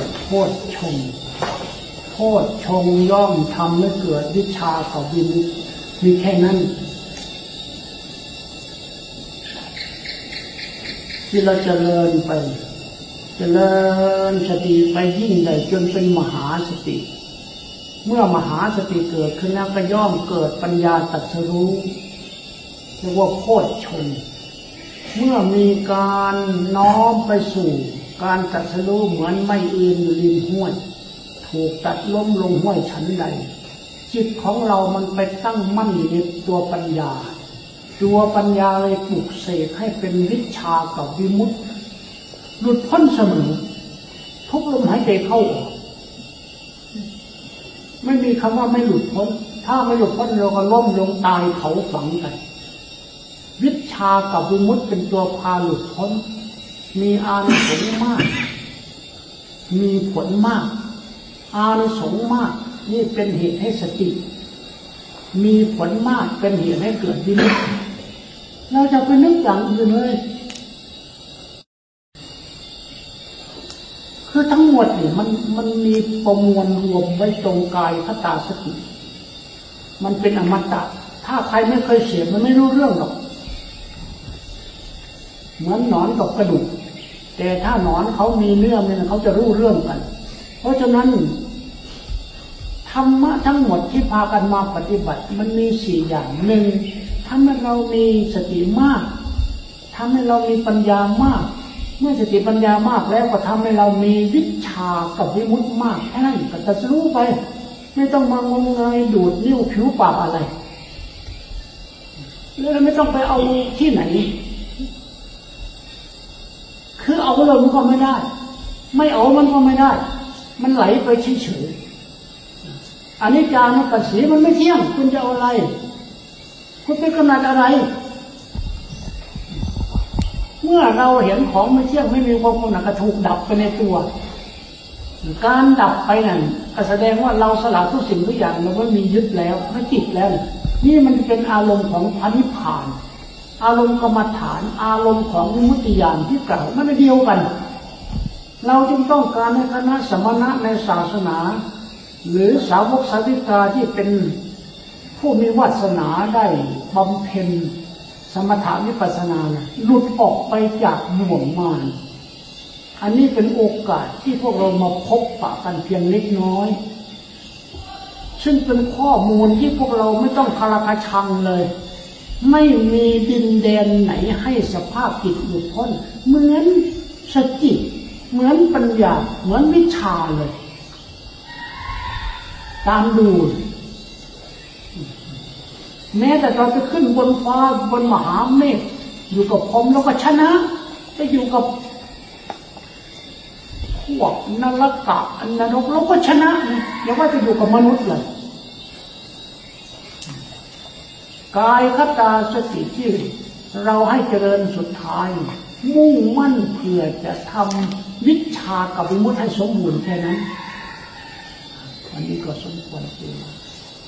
ดโพชชงโพชชงย่อมทำให้เกิดวิชากับวิมุตมีแค่นั้นที่เราจเจริญไปจเจริญสติไปยิ่งใหญ่จนเป็นมหาสติ เมื่อมหาสติเกิดขึ้นแล้วก็ย่อมเกิดปัญญาตัสรู้เรียกว่าโพชชงเมื่อมีการน้อมไปสู่ การตัดสรู้เหมือนไม่อื่นอยู่ริมห้วย ถูกตัดล้มลงห้วยชั้นใด จิตของเรามันไปตั้งมั่นในตัวปัญญา ตัวปัญญาเลยปลุกเสกให้เป็นวิชากับวิมุตติหลุดพ้นเสมอทุกลมหายใจเข้าออกไม่มีคำว่าไม่หลุดพ้น ถ้าไม่หลุดพ้นเราก็ล้มลงตายเขาฝังกัน วิชากับวิมุตเป็นตัวพาหลุดพ้น มีอานิสงส์มาก มีผลมาก อานิสงส์มาก นี่เป็นเหตุให้สติ มีผลมากเป็นเหตุให้เกิดวิมุตเราจะไปนึกอย่างอื่นเลยคือทั้งหมดนี่มันมันมีประมวลรวมไว้ตรงกายคตาสติ มันเป็นอมตะ ถ้าใครไม่เคยเสียมันไม่รู้เรื่องหรอก เหมือนหนอนกับกระดูก แต่ถ้าหนอนเขามีเนื้อเนี่ยเขาจะรู้เรื่องกัน เพราะฉะนั้นธรรมะทั้งหมดที่พากันมาปฏิบัติ มันมีสี่อย่างหนึ่งทำให้เรามีสติมากทำให้เรามีปัญญามาก เมื่อสติปัญญามากแล้วก็ทำให้เรามีวิชากับวิมุตมากแค่นั้นก็จะรู้ไป ไม่ต้องมางมงายดูดนิ้วผิวปากอะไรแล้วไม่ต้องไปเอาที่ไหน เอาเลยมันก็ไม่ได้ ไม่เอามันก็ไม่ได้ มันไหลไปเฉยๆอันนี้จามันุปัสสีมันไม่เที่ยง คุณจะเอาอะไร คุณเป็นขนดอะไร เมื่อเราเห็นของไม่เที่ยงไม่มีความกำหนัดกระถูกดับไปในตัว การดับไปนั่นแสดงว่าเราสละทุกสิ่งทุกอย่างเราไม่มียึดแล้วไม่ติดแล้ว นี่มันเป็นอารมณ์ของพระนิพพาน อารมณ์กรรมฐาน อารมณ์ของมุติยานที่กล่าวมันเดียวกัน เราจึงต้องการในคณะสมณะในศาสนา หรือสาวกสาวิกาที่เป็นผู้มีวาสนาได้บำเพ็ญสมถาวิปัสสนาหลุดออกไปจากบ่วงมารอันนี้เป็นโอกาสที่พวกเรามาพบปะกันเพียงเล็กน้อย ซึ่งเป็นข้อมูลที่พวกเราไม่ต้องคาราคาชังเลย ไม่มีดินแดนไหนให้สภาพจิตหลุดพ้น เหมือนสติเหมือนปัญญา เหมือนวิชาเลย ตามดู แม้แต่เราจะขึ้นบนฟ้าบนมหาเมฆอยู่กับพรมแล้วก็ชนะจะอยู่กับพวกนรกะนรกเราก็ชนะอย่าว่าจะอยู่กับมนุษย์เลย กายคตาสติที่เราให้เจริญสุดท้าย มุ่งมั่นเพื่อจะทำวิชากับวิมุตให้สมบูรณ์แค่นั้นอันนี้ก็สมควรเจอ